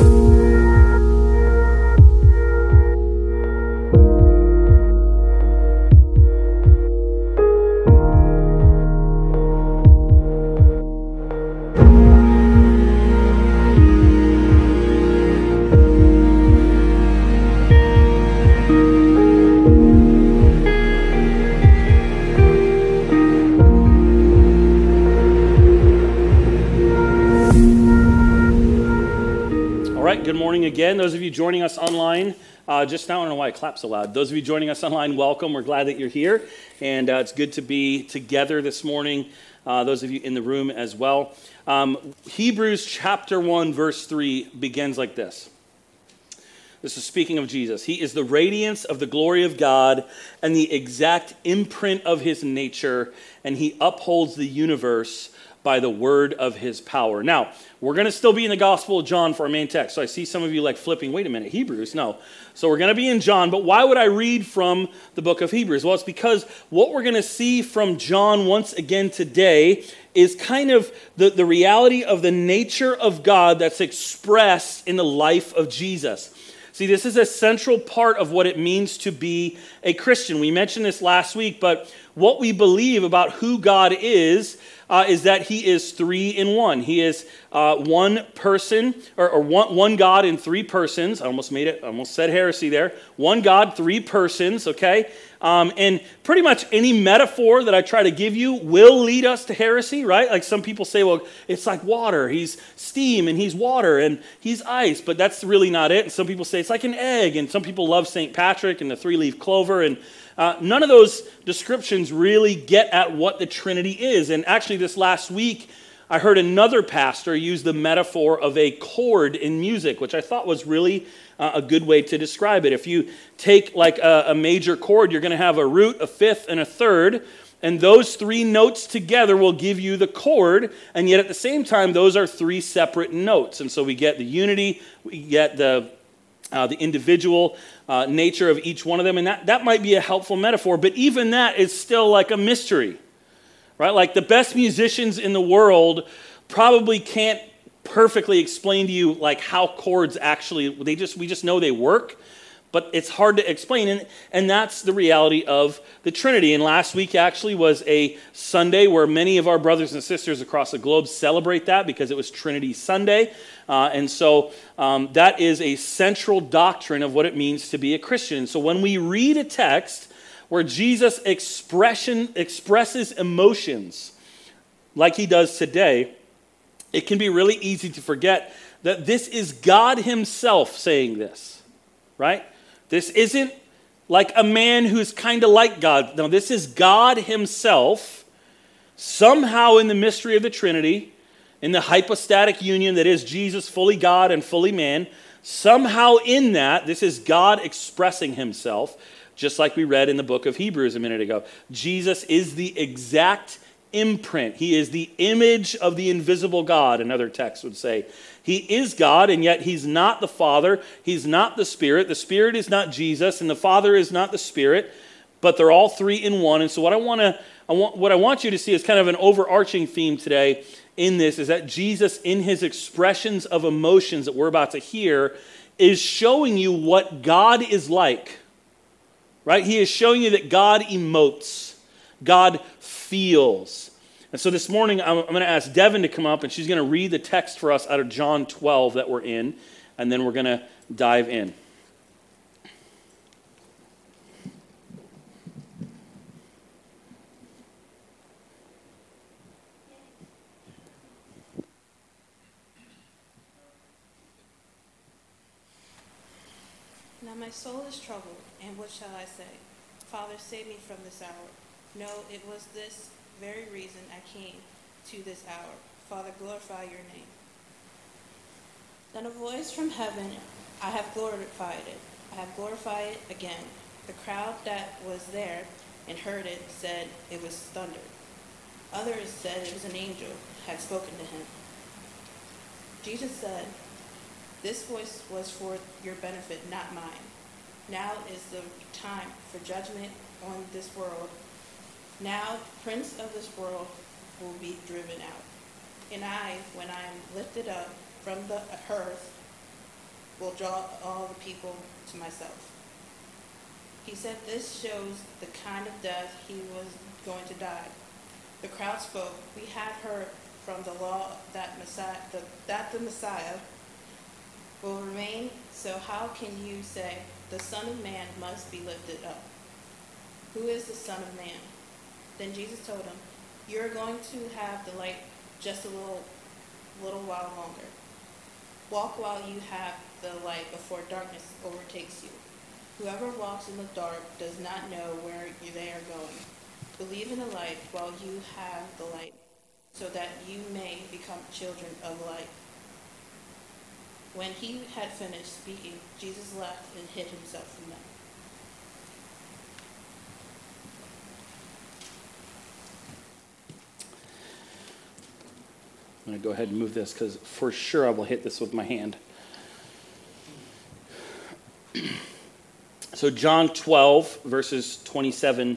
again. You joining us online, uh, just now, I don't know why I clap so loud. Those of you joining us online, welcome. We're glad that you're here. And uh, it's good to be together this morning. Uh, those of you in the room as well. Um, Hebrews chapter 1, verse 3 begins like this. This is speaking of Jesus. He is the radiance of the glory of God and the exact imprint of his nature, and he upholds the universe by the word of his power. Now, we're going to still be in the Gospel of John for our main text. So I see some of you like flipping, wait a minute, Hebrews? No. So we're going to be in John, but why would I read from the book of Hebrews? Well, it's because what we're going to see from John once again today is kind of the, the reality of the nature of God that's expressed in the life of Jesus. See, this is a central part of what it means to be a Christian. We mentioned this last week, but what we believe about who God is uh, is that he is three in one. He is uh, one person, or, or, one, one God in three persons. I almost made it, I almost said heresy there. One God, three persons, okay? Um, and pretty much any metaphor that I try to give you will lead us to heresy, right? Like some people say, well, it's like water. He's steam and he's water and he's ice, but that's really not it. And some people say it's like an egg, and some people love St. Patrick and the three leaf clover. And uh, none of those descriptions really get at what the Trinity is. And actually, this last week, I heard another pastor use the metaphor of a chord in music, which I thought was really uh, a good way to describe it. If you take like a, a major chord, you're going to have a root, a fifth, and a third. And those three notes together will give you the chord. And yet at the same time, those are three separate notes. And so we get the unity, we get the uh, the individual uh, nature of each one of them. And that, that might be a helpful metaphor, but even that is still like a mystery, right? Like the best musicians in the world probably can't perfectly explain to you like how chords actually they just we just know they work but it's hard to explain. And, and that's the reality of the Trinity. And last week actually was a Sunday where many of our brothers and sisters across the globe celebrate that because it was Trinity Sunday. Uh, and so um, that is a central doctrine of what it means to be a Christian. So when we read a text where Jesus expression, expresses emotions like he does today, it can be really easy to forget that this is God Himself saying this, right? This isn't like a man who's kind of like God. No, this is God Himself, somehow in the mystery of the Trinity, in the hypostatic union that is Jesus fully God and fully man. Somehow in that, this is God expressing Himself, just like we read in the book of Hebrews a minute ago. Jesus is the exact imprint. He is the image of the invisible God, another text would say. He is God, and yet He's not the Father. He's not the Spirit. The Spirit is not Jesus, and the Father is not the Spirit, but they're all three in one. And so, what I, wanna, I want, what I want you to see is kind of an overarching theme today in this is that Jesus, in His expressions of emotions that we're about to hear, is showing you what God is like. Right? He is showing you that God emotes, God feels. And so this morning, I'm, I'm going to ask Devin to come up, and she's going to read the text for us out of John 12 that we're in, and then we're going to dive in. Now my soul is troubled, and what shall I say? Father, save me from this hour. No, it was this very reason I came to this hour. Father, glorify your name. Then a voice from heaven, I have glorified it. I have glorified it again. The crowd that was there and heard it said it was thunder. Others said it was an angel had spoken to him. Jesus said, This voice was for your benefit, not mine. Now is the time for judgment on this world now the prince of this world will be driven out. And I, when I am lifted up from the earth, will draw all the people to myself. He said this shows the kind of death he was going to die. The crowd spoke, We have heard from the law that, Messiah, the, that the Messiah will remain, so how can you say, The Son of Man must be lifted up? Who is the Son of Man? Then Jesus told him, You are going to have the light just a little, little while longer. Walk while you have the light before darkness overtakes you. Whoever walks in the dark does not know where they are going. Believe in the light while you have the light, so that you may become children of light. When he had finished speaking, Jesus left and hid himself from them. I'm going to go ahead and move this because for sure I will hit this with my hand. So, John 12, verses 27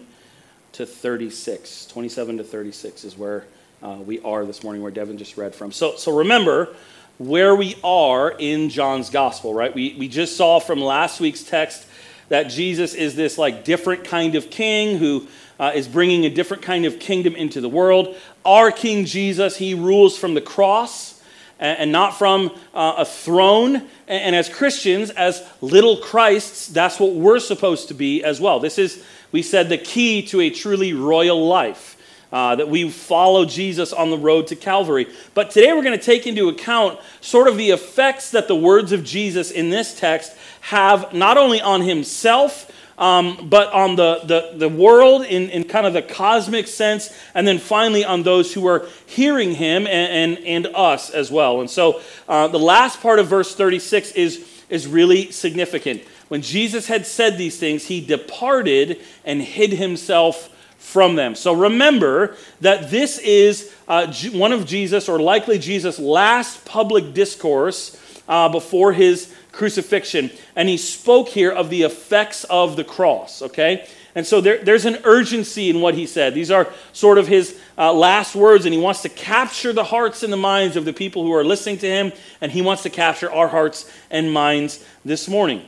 to 36. 27 to 36 is where uh, we are this morning, where Devin just read from. So, so remember where we are in John's gospel, right? We, we just saw from last week's text that Jesus is this like different kind of king who uh, is bringing a different kind of kingdom into the world. Our King Jesus, he rules from the cross and, and not from uh, a throne. And, and as Christians, as little Christs, that's what we're supposed to be as well. This is, we said, the key to a truly royal life. Uh, that we follow Jesus on the road to Calvary. But today we're going to take into account sort of the effects that the words of Jesus in this text have not only on himself, um, but on the, the, the world in, in kind of the cosmic sense, and then finally on those who are hearing him and, and, and us as well. And so uh, the last part of verse 36 is, is really significant. When Jesus had said these things, he departed and hid himself from them. So remember that this is uh, one of Jesus, or likely Jesus' last public discourse uh, before his crucifixion. And he spoke here of the effects of the cross, okay? And so there, there's an urgency in what he said. These are sort of his uh, last words, and he wants to capture the hearts and the minds of the people who are listening to him, and he wants to capture our hearts and minds this morning.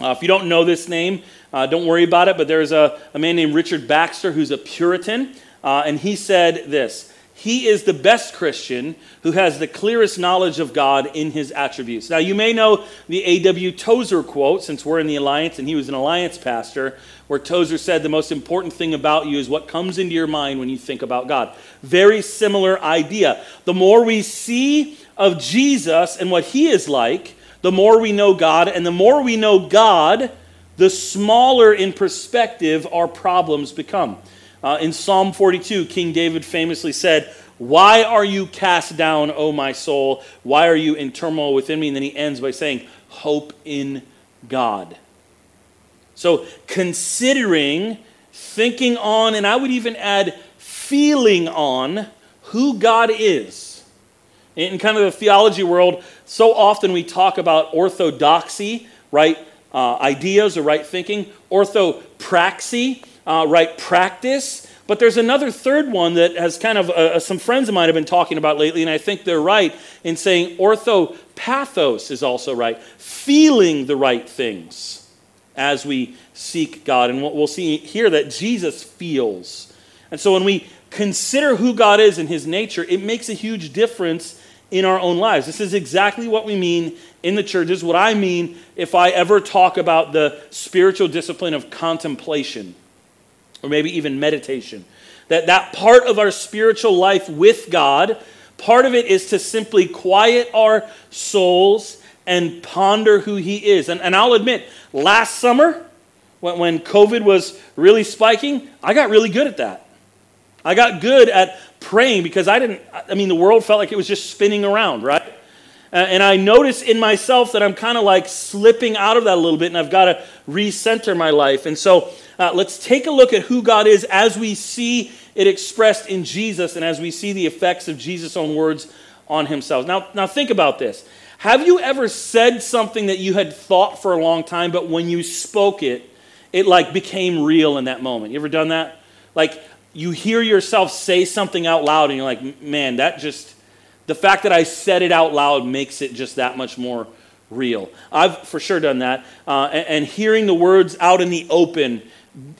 Uh, if you don't know this name, uh, don't worry about it, but there's a, a man named Richard Baxter who's a Puritan, uh, and he said this he is the best Christian who has the clearest knowledge of God in his attributes. Now, you may know the A.W. Tozer quote, since we're in the Alliance and he was an Alliance pastor, where Tozer said the most important thing about you is what comes into your mind when you think about God. Very similar idea. The more we see of Jesus and what he is like, the more we know God, and the more we know God, the smaller in perspective our problems become. Uh, in Psalm 42, King David famously said, Why are you cast down, O my soul? Why are you in turmoil within me? And then he ends by saying, Hope in God. So, considering, thinking on, and I would even add feeling on who God is. In kind of the theology world, so often we talk about orthodoxy, right uh, ideas or right thinking, orthopraxy, uh, right practice. But there's another third one that has kind of uh, uh, some friends of mine have been talking about lately, and I think they're right in saying orthopathos is also right, feeling the right things as we seek God. And we'll see here that Jesus feels. And so when we consider who God is and his nature, it makes a huge difference in our own lives. This is exactly what we mean in the church. This is what I mean if I ever talk about the spiritual discipline of contemplation or maybe even meditation. That that part of our spiritual life with God, part of it is to simply quiet our souls and ponder who He is. And, and I'll admit, last summer, when, when COVID was really spiking, I got really good at that. I got good at praying because I didn't, I mean, the world felt like it was just spinning around, right? And I notice in myself that I'm kind of like slipping out of that a little bit and I've got to recenter my life. And so uh, let's take a look at who God is as we see it expressed in Jesus and as we see the effects of Jesus' own words on himself. Now, now think about this. Have you ever said something that you had thought for a long time, but when you spoke it, it like became real in that moment? You ever done that? Like you hear yourself say something out loud and you're like, man, that just, the fact that I said it out loud makes it just that much more real. I've for sure done that. Uh, and, and hearing the words out in the open,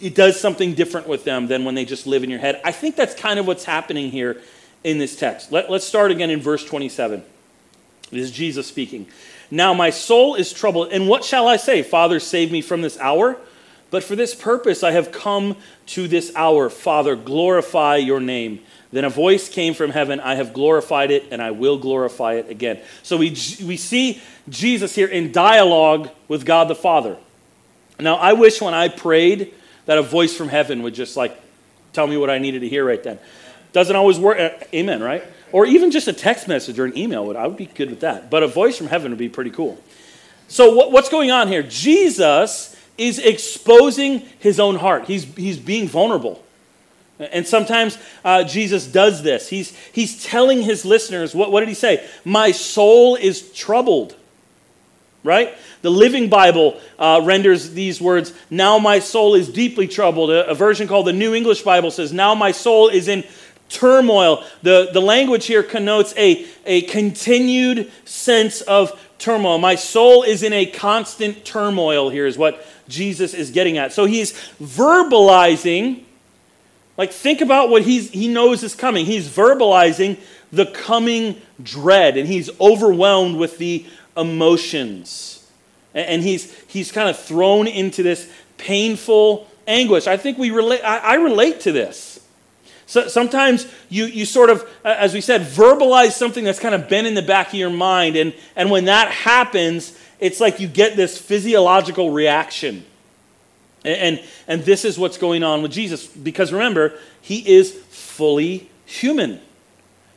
it does something different with them than when they just live in your head. I think that's kind of what's happening here in this text. Let, let's start again in verse 27. This is Jesus speaking. Now my soul is troubled, and what shall I say? Father, save me from this hour. But for this purpose I have come to this hour. Father, glorify your name. Then a voice came from heaven I have glorified it, and I will glorify it again. So we, we see Jesus here in dialogue with God the Father. Now, I wish when I prayed that a voice from heaven would just like tell me what I needed to hear right then. Doesn't always work. Uh, amen, right? Or even just a text message or an email would I would be good with that. But a voice from heaven would be pretty cool. So what, what's going on here? Jesus is exposing his own heart. He's, he's being vulnerable. And sometimes uh, Jesus does this. He's, he's telling his listeners, what, what did he say? My soul is troubled. Right? The Living Bible uh, renders these words, Now my soul is deeply troubled. A, a version called the New English Bible says, Now my soul is in turmoil. The, the language here connotes a, a continued sense of turmoil. My soul is in a constant turmoil, here is what Jesus is getting at. So he's verbalizing like, think about what he's, he knows is coming. He's verbalizing the coming dread, and he's overwhelmed with the emotions. And he's, he's kind of thrown into this painful anguish. I think we relate, I, I relate to this. So sometimes you, you sort of, as we said, verbalize something that's kind of been in the back of your mind. And, and when that happens, it's like you get this physiological reaction. And, and this is what's going on with Jesus. Because remember, he is fully human.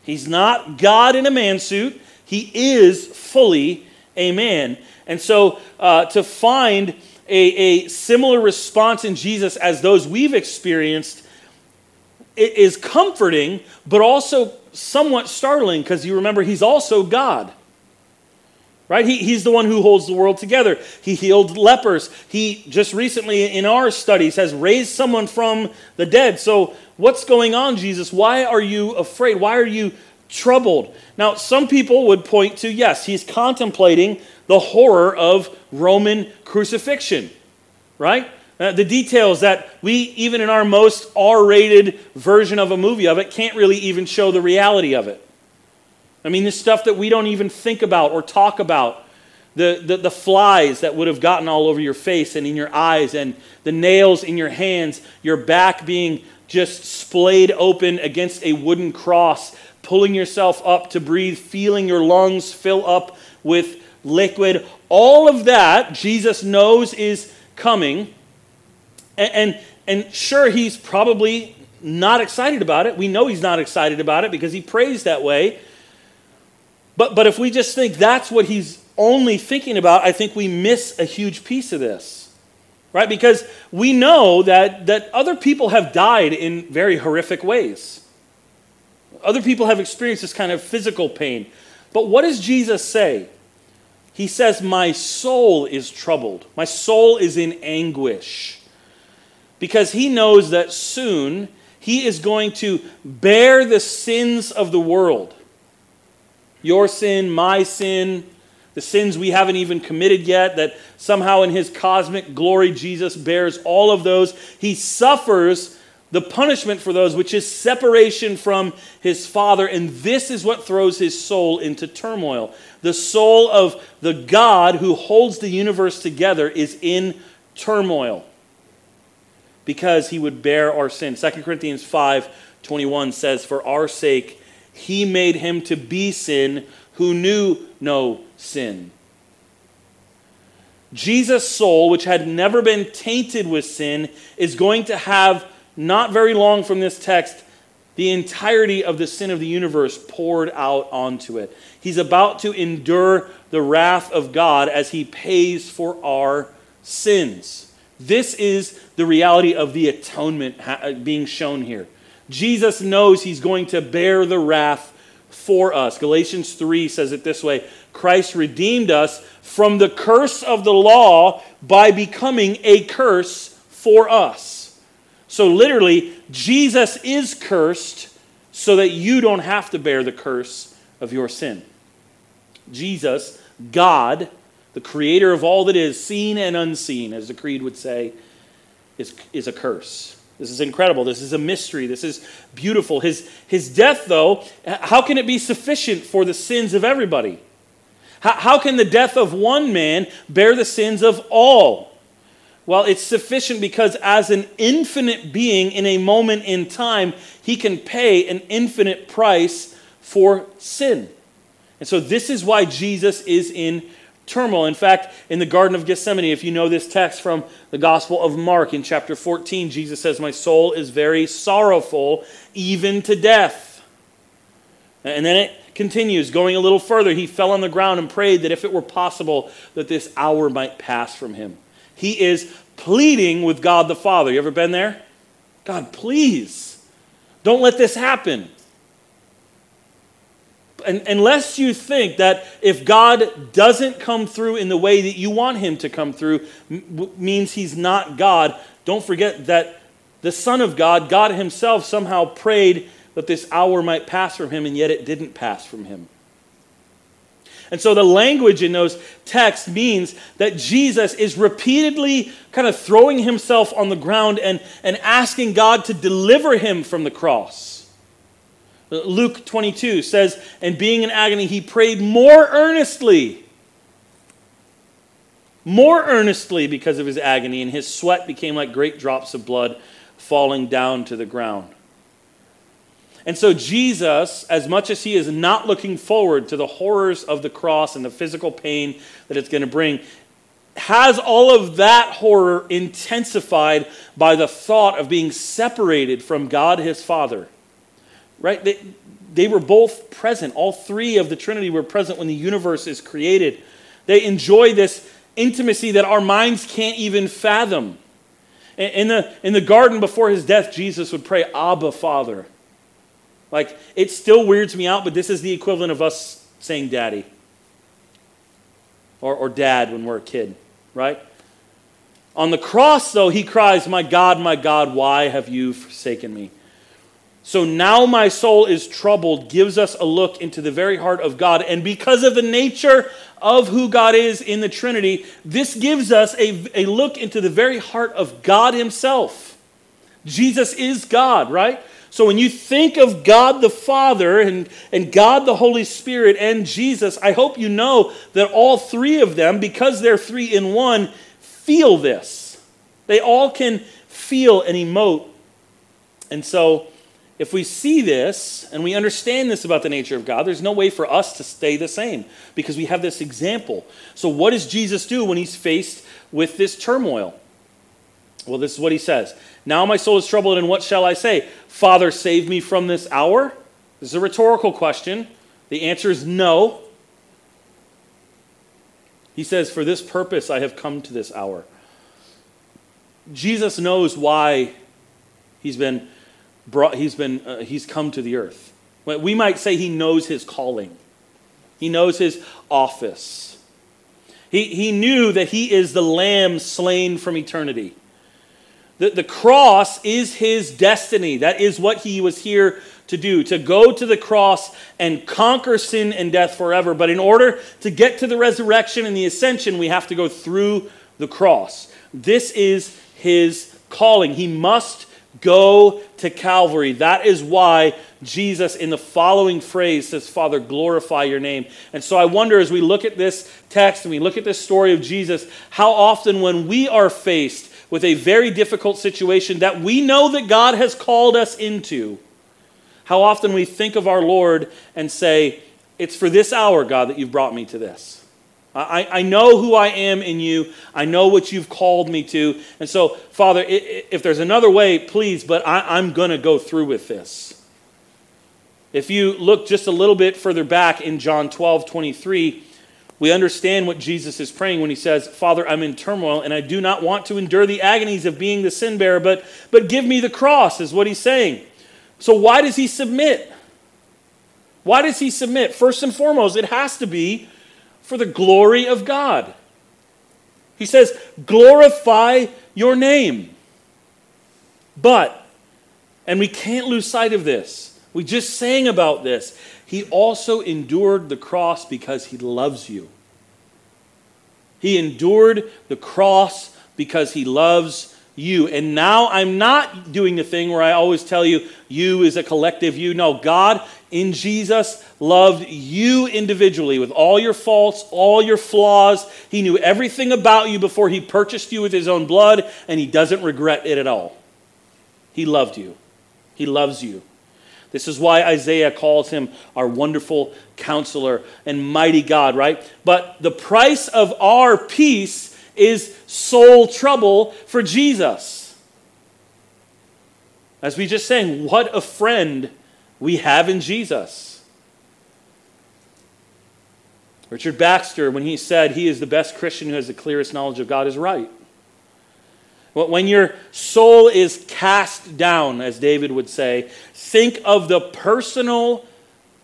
He's not God in a man suit, he is fully a man. And so uh, to find a, a similar response in Jesus as those we've experienced is comforting, but also somewhat startling because you remember he's also God right? He, he's the one who holds the world together. He healed lepers. He just recently, in our studies, has raised someone from the dead. So, what's going on, Jesus? Why are you afraid? Why are you troubled? Now, some people would point to yes, he's contemplating the horror of Roman crucifixion, right? Uh, the details that we, even in our most R rated version of a movie of it, can't really even show the reality of it. I mean, the stuff that we don't even think about or talk about. The, the, the, flies that would have gotten all over your face and in your eyes, and the nails in your hands, your back being just splayed open against a wooden cross, pulling yourself up to breathe, feeling your lungs fill up with liquid. All of that, Jesus knows is coming. And, and, and sure, he's probably not excited about it. We know he's not excited about it because he prays that way. But, but if we just think that's what he's only thinking about, I think we miss a huge piece of this. Right? Because we know that, that other people have died in very horrific ways. Other people have experienced this kind of physical pain. But what does Jesus say? He says, My soul is troubled. My soul is in anguish. Because he knows that soon he is going to bear the sins of the world your sin, my sin, the sins we haven't even committed yet, that somehow in his cosmic glory, Jesus bears all of those. He suffers the punishment for those, which is separation from his Father. And this is what throws his soul into turmoil. The soul of the God who holds the universe together is in turmoil because he would bear our sin. 2 Corinthians 5 21 says, For our sake, he made him to be sin who knew no sin. Jesus' soul, which had never been tainted with sin, is going to have, not very long from this text, the entirety of the sin of the universe poured out onto it. He's about to endure the wrath of God as he pays for our sins. This is the reality of the atonement being shown here. Jesus knows he's going to bear the wrath for us. Galatians 3 says it this way Christ redeemed us from the curse of the law by becoming a curse for us. So, literally, Jesus is cursed so that you don't have to bear the curse of your sin. Jesus, God, the creator of all that is, seen and unseen, as the Creed would say, is, is a curse. This is incredible. This is a mystery. This is beautiful. His, his death, though, how can it be sufficient for the sins of everybody? How, how can the death of one man bear the sins of all? Well, it's sufficient because as an infinite being in a moment in time, he can pay an infinite price for sin. And so this is why Jesus is in turmoil. In fact, in the Garden of Gethsemane, if you know this text from the Gospel of Mark in chapter 14, Jesus says, My soul is very sorrowful, even to death. And then it continues, going a little further. He fell on the ground and prayed that if it were possible, that this hour might pass from him. He is pleading with God the Father. You ever been there? God, please, don't let this happen unless you think that if God doesn't come through in the way that you want him to come through, means he's not God, don't forget that the Son of God, God himself, somehow prayed that this hour might pass from him, and yet it didn't pass from him. And so the language in those texts means that Jesus is repeatedly kind of throwing himself on the ground and, and asking God to deliver him from the cross. Luke 22 says, and being in agony, he prayed more earnestly. More earnestly because of his agony, and his sweat became like great drops of blood falling down to the ground. And so, Jesus, as much as he is not looking forward to the horrors of the cross and the physical pain that it's going to bring, has all of that horror intensified by the thought of being separated from God his Father right? They, they were both present. All three of the Trinity were present when the universe is created. They enjoy this intimacy that our minds can't even fathom. In the, in the garden before his death, Jesus would pray, Abba, Father. Like, it still weirds me out, but this is the equivalent of us saying daddy or, or dad when we're a kid, right? On the cross, though, he cries, My God, my God, why have you forsaken me? So now my soul is troubled gives us a look into the very heart of God. And because of the nature of who God is in the Trinity, this gives us a, a look into the very heart of God Himself. Jesus is God, right? So when you think of God the Father and, and God the Holy Spirit and Jesus, I hope you know that all three of them, because they're three in one, feel this. They all can feel and emote. And so if we see this and we understand this about the nature of God, there's no way for us to stay the same because we have this example. So, what does Jesus do when he's faced with this turmoil? Well, this is what he says Now my soul is troubled, and what shall I say? Father, save me from this hour? This is a rhetorical question. The answer is no. He says, For this purpose I have come to this hour. Jesus knows why he's been brought, he's, been, uh, he's come to the earth. We might say he knows his calling, he knows his office. He, he knew that he is the lamb slain from eternity. The, the cross is his destiny. That is what he was here to do, to go to the cross and conquer sin and death forever. But in order to get to the resurrection and the ascension, we have to go through the cross. This is his calling. He must Go to Calvary. That is why Jesus, in the following phrase, says, Father, glorify your name. And so I wonder as we look at this text and we look at this story of Jesus, how often when we are faced with a very difficult situation that we know that God has called us into, how often we think of our Lord and say, It's for this hour, God, that you've brought me to this. I, I know who I am in you. I know what you've called me to. And so, Father, if there's another way, please, but I, I'm going to go through with this. If you look just a little bit further back in John 12 23, we understand what Jesus is praying when he says, Father, I'm in turmoil and I do not want to endure the agonies of being the sin bearer, but, but give me the cross, is what he's saying. So, why does he submit? Why does he submit? First and foremost, it has to be for the glory of God. He says, glorify your name. But, and we can't lose sight of this, we just sang about this. He also endured the cross because he loves you. He endured the cross because he loves you. And now I'm not doing the thing where I always tell you, you is a collective you. No, God in Jesus loved you individually with all your faults, all your flaws. He knew everything about you before he purchased you with his own blood, and he doesn't regret it at all. He loved you. He loves you. This is why Isaiah calls him our wonderful counselor and mighty God, right? But the price of our peace is soul trouble for Jesus. As we just sang, what a friend we have in Jesus. Richard Baxter, when he said he is the best Christian who has the clearest knowledge of God, is right. When your soul is cast down, as David would say, think of the personal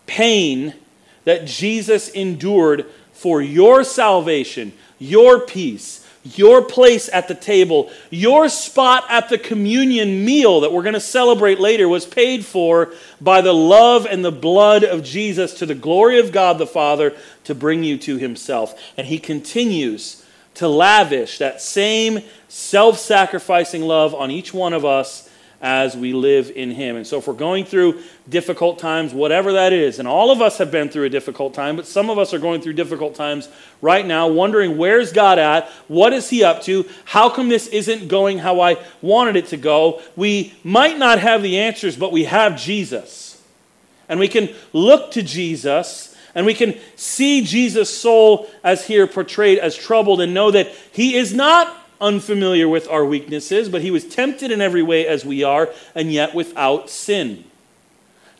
pain that Jesus endured for your salvation, your peace, your place at the table, your spot at the communion meal that we're going to celebrate later was paid for by the love and the blood of Jesus to the glory of God the Father to bring you to himself. And he continues to lavish that same self sacrificing love on each one of us as we live in Him. And so, if we're going through difficult times, whatever that is, and all of us have been through a difficult time, but some of us are going through difficult times right now, wondering where's God at? What is He up to? How come this isn't going how I wanted it to go? We might not have the answers, but we have Jesus. And we can look to Jesus and we can see Jesus' soul as here portrayed as troubled and know that He is not unfamiliar with our weaknesses, but he was tempted in every way as we are, and yet without sin.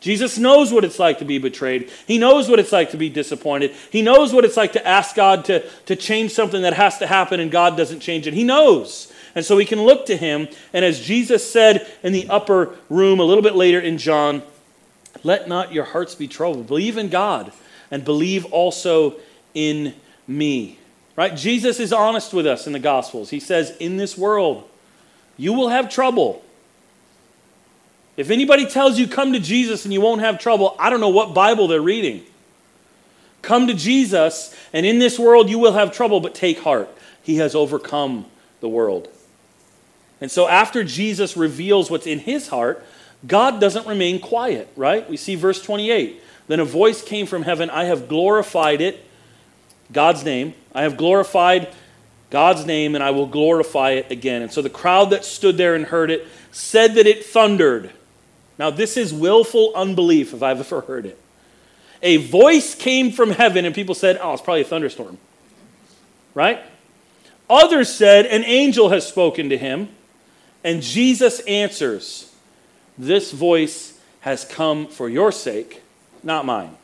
Jesus knows what it's like to be betrayed. He knows what it's like to be disappointed. He knows what it's like to ask God to, to change something that has to happen and God doesn't change it. He knows. And so we can look to him. And as Jesus said in the upper room a little bit later in John, let not your hearts be troubled. Believe in God and believe also in me. Right? Jesus is honest with us in the Gospels. He says, In this world, you will have trouble. If anybody tells you come to Jesus and you won't have trouble, I don't know what Bible they're reading. Come to Jesus, and in this world you will have trouble, but take heart. He has overcome the world. And so, after Jesus reveals what's in his heart, God doesn't remain quiet, right? We see verse 28. Then a voice came from heaven I have glorified it, God's name I have glorified God's name, and I will glorify it again. And so the crowd that stood there and heard it said that it thundered. Now, this is willful unbelief, if I've ever heard it. A voice came from heaven, and people said, Oh, it's probably a thunderstorm. Right? Others said, An angel has spoken to him. And Jesus answers, This voice has come for your sake, not mine.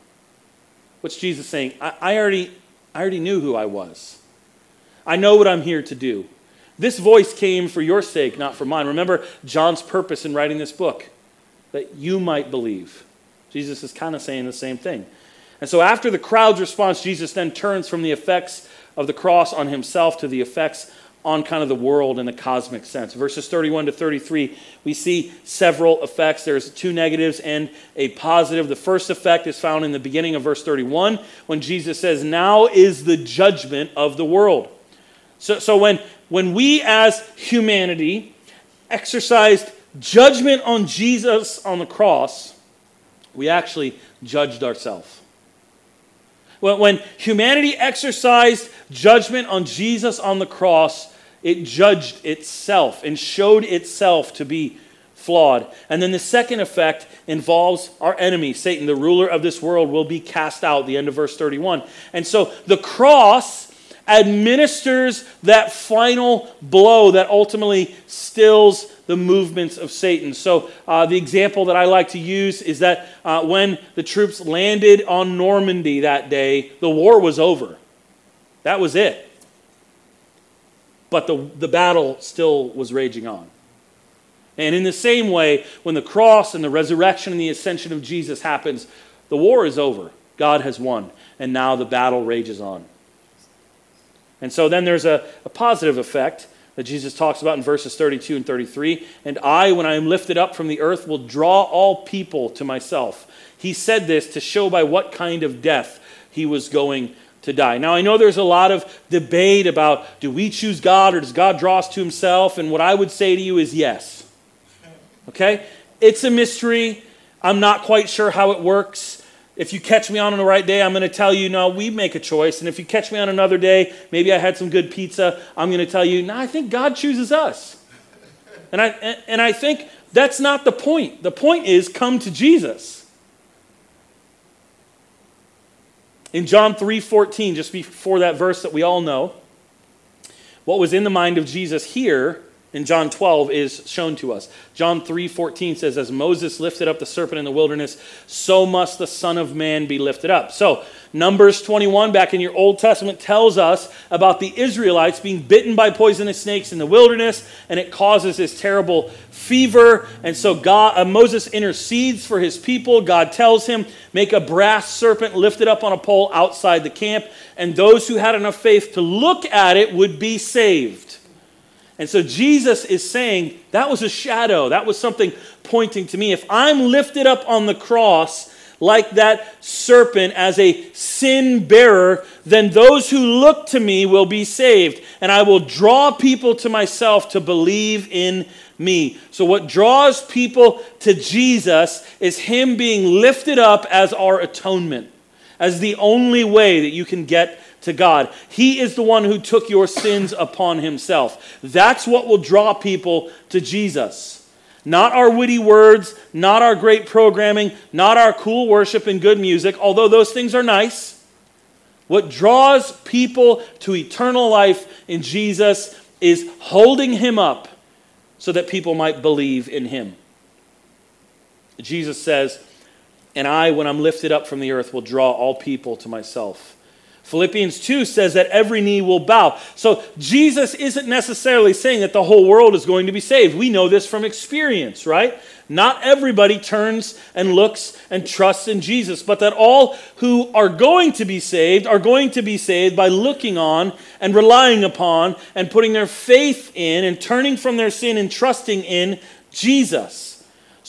What's Jesus saying? I, I already I already knew who I was. I know what I'm here to do. This voice came for your sake, not for mine. Remember John's purpose in writing this book that you might believe. Jesus is kind of saying the same thing. And so, after the crowd's response, Jesus then turns from the effects of the cross on himself to the effects on kind of the world in a cosmic sense. Verses 31 to 33, we see several effects. There's two negatives and a positive. The first effect is found in the beginning of verse 31 when Jesus says, Now is the judgment of the world. So, so when, when we as humanity exercised judgment on Jesus on the cross, we actually judged ourselves. When, when humanity exercised judgment on Jesus on the cross, it judged itself and showed itself to be flawed. And then the second effect involves our enemy, Satan, the ruler of this world, will be cast out, the end of verse 31. And so the cross administers that final blow that ultimately stills the movements of Satan. So, uh, the example that I like to use is that uh, when the troops landed on Normandy that day, the war was over. That was it but the, the battle still was raging on. And in the same way, when the cross and the resurrection and the ascension of Jesus happens, the war is over. God has won. And now the battle rages on. And so then there's a, a positive effect that Jesus talks about in verses 32 and 33. And I, when I am lifted up from the earth, will draw all people to myself. He said this to show by what kind of death he was going to die. Now, I know there's a lot of debate about do we choose God or does God draw us to himself? And what I would say to you is yes. Okay? It's a mystery. I'm not quite sure how it works. If you catch me on the right day, I'm going to tell you, no, we make a choice. And if you catch me on another day, maybe I had some good pizza, I'm going to tell you, no, I think God chooses us. And I, and I think that's not the point. The point is come to Jesus. In John 3:14, just before that verse that we all know, what was in the mind of Jesus here in John 12 is shown to us. John 3:14 says as Moses lifted up the serpent in the wilderness, so must the son of man be lifted up. So, Numbers 21 back in your Old Testament tells us about the Israelites being bitten by poisonous snakes in the wilderness and it causes this terrible fever and so God uh, Moses intercedes for his people. God tells him, "Make a brass serpent lifted up on a pole outside the camp and those who had enough faith to look at it would be saved." And so Jesus is saying that was a shadow. That was something pointing to me. If I'm lifted up on the cross like that serpent as a sin bearer, then those who look to me will be saved. And I will draw people to myself to believe in me. So, what draws people to Jesus is Him being lifted up as our atonement, as the only way that you can get to God. He is the one who took your sins upon himself. That's what will draw people to Jesus. Not our witty words, not our great programming, not our cool worship and good music, although those things are nice. What draws people to eternal life in Jesus is holding him up so that people might believe in him. Jesus says, And I, when I'm lifted up from the earth, will draw all people to myself. Philippians 2 says that every knee will bow. So Jesus isn't necessarily saying that the whole world is going to be saved. We know this from experience, right? Not everybody turns and looks and trusts in Jesus, but that all who are going to be saved are going to be saved by looking on and relying upon and putting their faith in and turning from their sin and trusting in Jesus.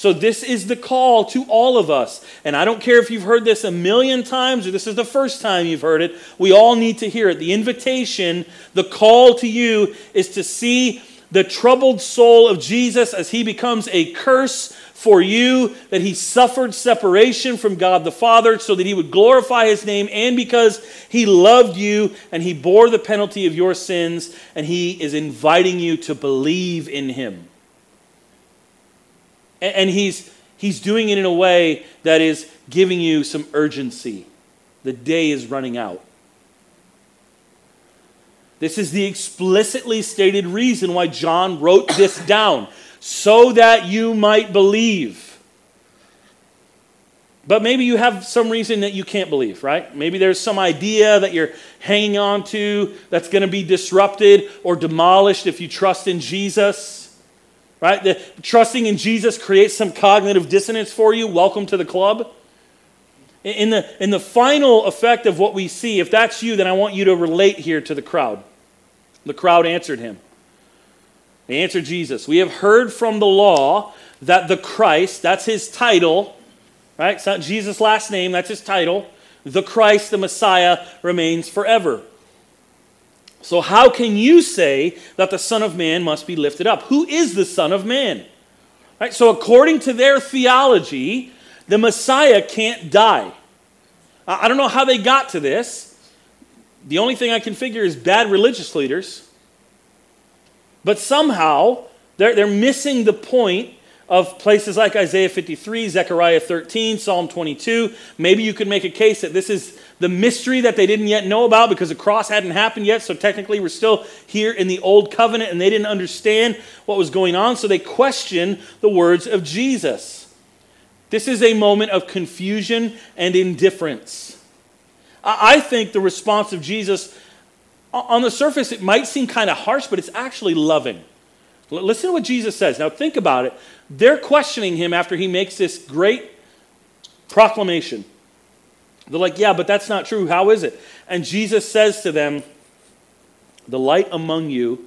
So, this is the call to all of us. And I don't care if you've heard this a million times or this is the first time you've heard it, we all need to hear it. The invitation, the call to you is to see the troubled soul of Jesus as he becomes a curse for you, that he suffered separation from God the Father so that he would glorify his name, and because he loved you and he bore the penalty of your sins, and he is inviting you to believe in him. And he's, he's doing it in a way that is giving you some urgency. The day is running out. This is the explicitly stated reason why John wrote this down so that you might believe. But maybe you have some reason that you can't believe, right? Maybe there's some idea that you're hanging on to that's going to be disrupted or demolished if you trust in Jesus right? The, trusting in Jesus creates some cognitive dissonance for you. Welcome to the club. In the, in the final effect of what we see, if that's you, then I want you to relate here to the crowd. The crowd answered him. They answered Jesus. We have heard from the law that the Christ, that's his title, right? It's not Jesus' last name, that's his title. The Christ, the Messiah, remains forever. So, how can you say that the Son of Man must be lifted up? Who is the Son of Man? Right? So, according to their theology, the Messiah can't die. I don't know how they got to this. The only thing I can figure is bad religious leaders. But somehow, they're, they're missing the point of places like Isaiah 53, Zechariah 13, Psalm 22. Maybe you could make a case that this is the mystery that they didn't yet know about because the cross hadn't happened yet. So technically, we're still here in the old covenant and they didn't understand what was going on. So they question the words of Jesus. This is a moment of confusion and indifference. I think the response of Jesus, on the surface, it might seem kind of harsh, but it's actually loving. Listen to what Jesus says. Now, think about it. They're questioning him after he makes this great proclamation. They're like, Yeah, but that's not true. How is it? And Jesus says to them, The light among you,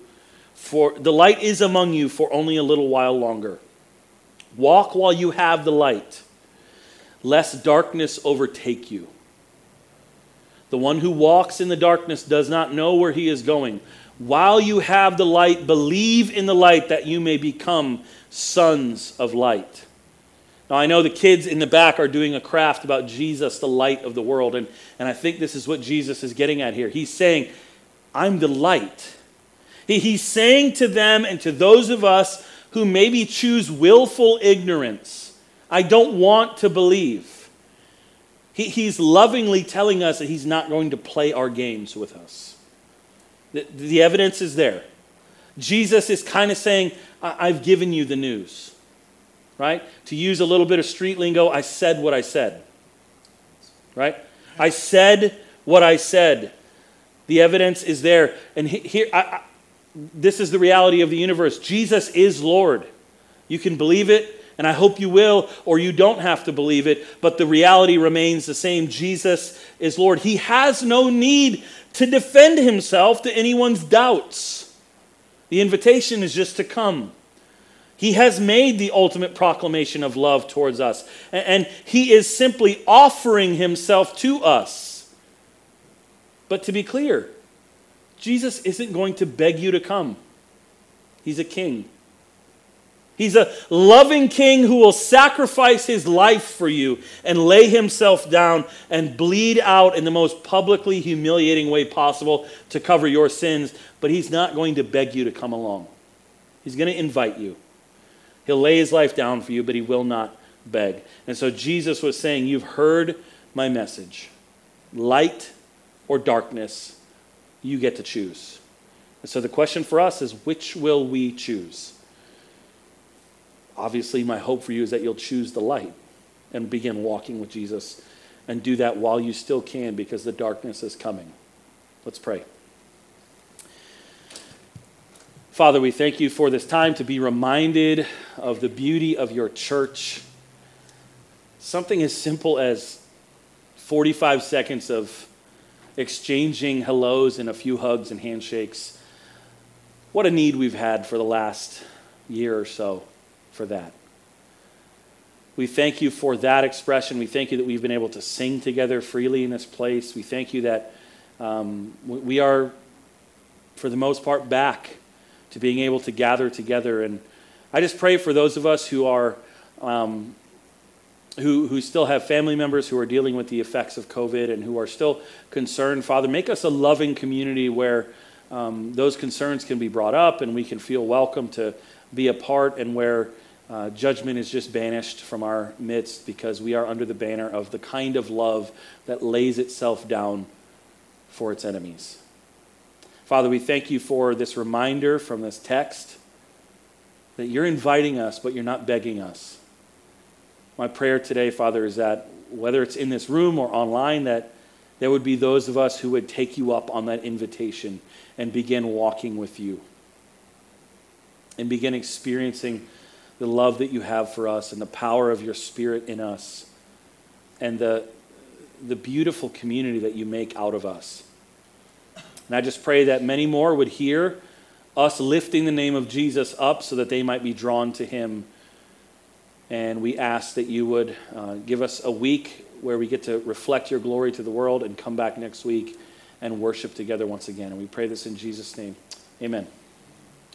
for the light is among you for only a little while longer. Walk while you have the light, lest darkness overtake you. The one who walks in the darkness does not know where he is going. While you have the light, believe in the light that you may become sons of light. Now, I know the kids in the back are doing a craft about Jesus, the light of the world, and, and I think this is what Jesus is getting at here. He's saying, I'm the light. He, he's saying to them and to those of us who maybe choose willful ignorance, I don't want to believe. He, he's lovingly telling us that he's not going to play our games with us. The, the evidence is there. Jesus is kind of saying, I've given you the news right? To use a little bit of street lingo, I said what I said, right? I said what I said. The evidence is there. And here, I, I, this is the reality of the universe. Jesus is Lord. You can believe it, and I hope you will, or you don't have to believe it, but the reality remains the same. Jesus is Lord. He has no need to defend himself to anyone's doubts. The invitation is just to come. He has made the ultimate proclamation of love towards us. And he is simply offering himself to us. But to be clear, Jesus isn't going to beg you to come. He's a king. He's a loving king who will sacrifice his life for you and lay himself down and bleed out in the most publicly humiliating way possible to cover your sins. But he's not going to beg you to come along, he's going to invite you. He'll lay his life down for you, but he will not beg. And so Jesus was saying, You've heard my message. Light or darkness, you get to choose. And so the question for us is which will we choose? Obviously, my hope for you is that you'll choose the light and begin walking with Jesus and do that while you still can because the darkness is coming. Let's pray. Father, we thank you for this time to be reminded of the beauty of your church. Something as simple as 45 seconds of exchanging hellos and a few hugs and handshakes. What a need we've had for the last year or so for that. We thank you for that expression. We thank you that we've been able to sing together freely in this place. We thank you that um, we are, for the most part, back to being able to gather together. And I just pray for those of us who are. Um, who, who still have family members who are dealing with the effects of COVID and who are still concerned. Father, make us a loving community where um, those concerns can be brought up and we can feel welcome to be a part and where uh, judgment is just banished from our midst because we are under the banner of the kind of love that lays itself down for its enemies. Father, we thank you for this reminder from this text that you're inviting us, but you're not begging us. My prayer today, Father, is that whether it's in this room or online, that there would be those of us who would take you up on that invitation and begin walking with you and begin experiencing the love that you have for us and the power of your spirit in us and the, the beautiful community that you make out of us. And I just pray that many more would hear us lifting the name of Jesus up so that they might be drawn to him. And we ask that you would uh, give us a week where we get to reflect your glory to the world and come back next week and worship together once again. And we pray this in Jesus' name. Amen.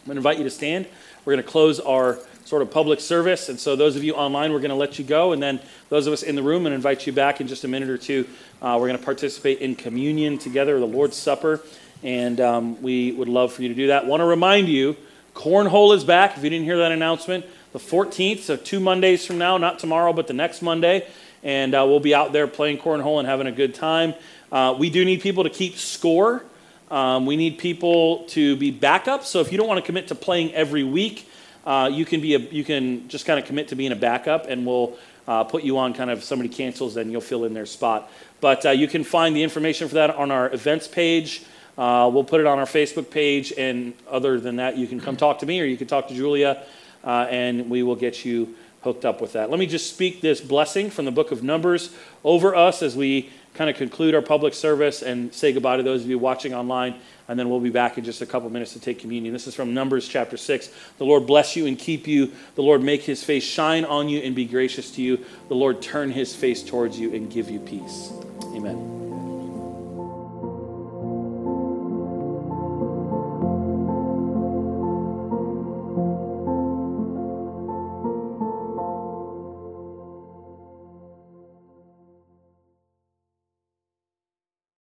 I'm going to invite you to stand. We're going to close our sort of public service. And so, those of you online, we're going to let you go. And then, those of us in the room, and invite you back in just a minute or two. Uh, we're going to participate in communion together, the Lord's Supper. And um, we would love for you to do that. Want to remind you, Cornhole is back. If you didn't hear that announcement, the 14th, so two Mondays from now, not tomorrow, but the next Monday. And uh, we'll be out there playing cornhole and having a good time. Uh, we do need people to keep score. Um, we need people to be backups. So if you don't want to commit to playing every week, uh, you can be a, you can just kind of commit to being a backup, and we'll uh, put you on kind of somebody cancels, then you'll fill in their spot. But uh, you can find the information for that on our events page. Uh, we'll put it on our Facebook page, and other than that, you can come talk to me or you can talk to Julia, uh, and we will get you hooked up with that. Let me just speak this blessing from the book of Numbers over us as we kind of conclude our public service and say goodbye to those of you watching online, and then we'll be back in just a couple minutes to take communion. This is from Numbers chapter 6. The Lord bless you and keep you. The Lord make his face shine on you and be gracious to you. The Lord turn his face towards you and give you peace. Amen.